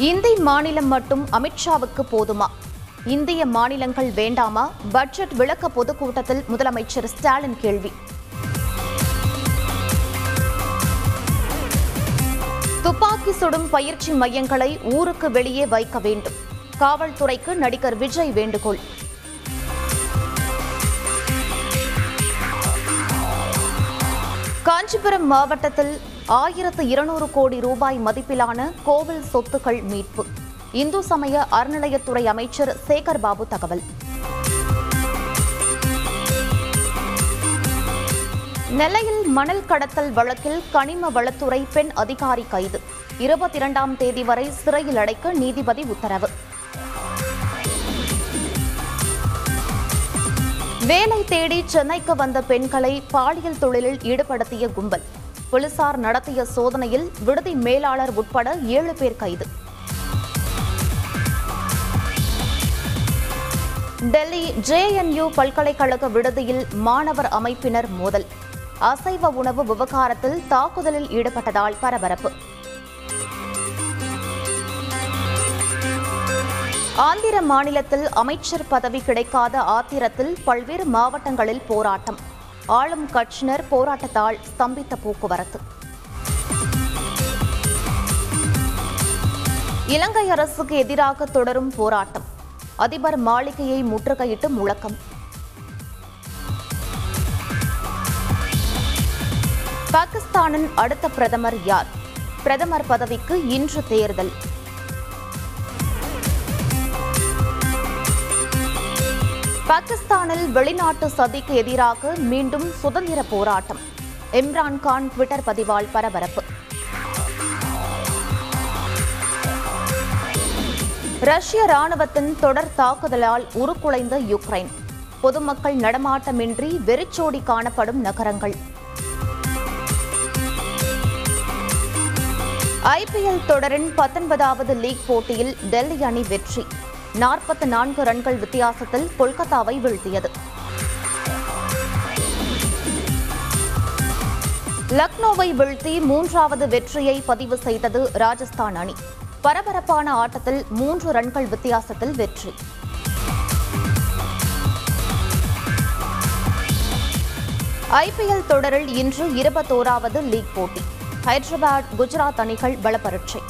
இந்தி மாநிலம் மட்டும் அமித்ஷாவுக்கு போதுமா? இந்திய மாநிலங்கள் வேண்டாமா? பட்ஜெட் விளக்க பொதுக்கூட்டத்தில் முதலமைச்சர் ஸ்டாலின் கேள்வி. துப்பாக்கி சுடும் பயிற்சி மையங்களை ஊருக்கு வெளியே வைக்க வேண்டும். காவல்துறைக்கு நடிகர் விஜய் வேண்டுகோள். காஞ்சிபுரம் மாவட்டத்தில் ஆயிரத்து இருநூறு கோடி ரூபாய் மதிப்பிலான கோவில் சொத்துக்கள் மீட்பு. இந்து சமய அறநிலையத்துறை அமைச்சர் சேகர் பாபு தகவல். நெல்லையில் மணல் கடத்தல் வழக்கில் கனிம வளத்துறை பெண் அதிகாரி கைது. இருபத்தி இரண்டாம் தேதி வரை சிறையில் அடைக்க நீதிபதி உத்தரவு. வேலை தேடி சென்னைக்கு வந்த பெண்களை பாலியல் தொழிலில் ஈடுபடுத்திய கும்பல். போலீசார் நடத்திய சோதனையில் விடுதி மேலாளர் உட்பட ஏழு பேர் கைது. டெல்லி ஜேஎன்யூ பல்கலைக்கழக விடுதியில் மாணவர் அமைப்பினர் மோதல். அசைவ உணவு விவகாரத்தில் தாக்குதலில் ஈடுபட்டதால் பரபரப்பு. ஆந்திர மாநிலத்தில் அமைச்சர் பதவி கிடைக்காத ஆத்திரத்தில் பல்வேறு மாவட்டங்களில் போராட்டம். ஆளும் கட்சியினர் போராட்டத்தால் ஸ்தம்பித்த போக்குவரத்து. இலங்கை அரசுக்கு எதிராக தொடரும் போராட்டம். அதிபர் மாளிகையை முற்றுகையிட்டு முழக்கம். பாகிஸ்தானின் அடுத்த பிரதமர் யார்? பிரதமர் பதவிக்கு இன்று தேர்தல். பாகிஸ்தானில் வெளிநாட்டு சதிக்கு எதிராக மீண்டும் சுதந்திர போராட்டம். இம்ரான்கான் ட்விட்டர் பதிவால் பரபரப்பு. ரஷ்ய ராணுவத்தின் தொடர் தாக்குதலால் உருக்குலைந்த யுக்ரைன். பொதுமக்கள் நடமாட்டமின்றி வெறிச்சோடி காணப்படும் நகரங்கள். ஐபிஎல் தொடரின் பத்தொன்பதாவது லீக் போட்டியில் டெல்லி அணி வெற்றி. நாற்பத்தி நான்கு ரன்கள் வித்தியாசத்தில் கொல்கத்தாவை வீழ்த்தியது. லக்னோவை வீழ்த்தி மூன்றாவது வெற்றியை பதிவு செய்தது ராஜஸ்தான் அணி. பரபரப்பான ஆட்டத்தில் மூன்று ரன்கள் வித்தியாசத்தில் வெற்றி. ஐபிஎல் தொடரில் இன்று இருபத்தோராவது லீக் போட்டி. ஹைதராபாத் குஜராத் அணிகள் பலப்பரட்சி.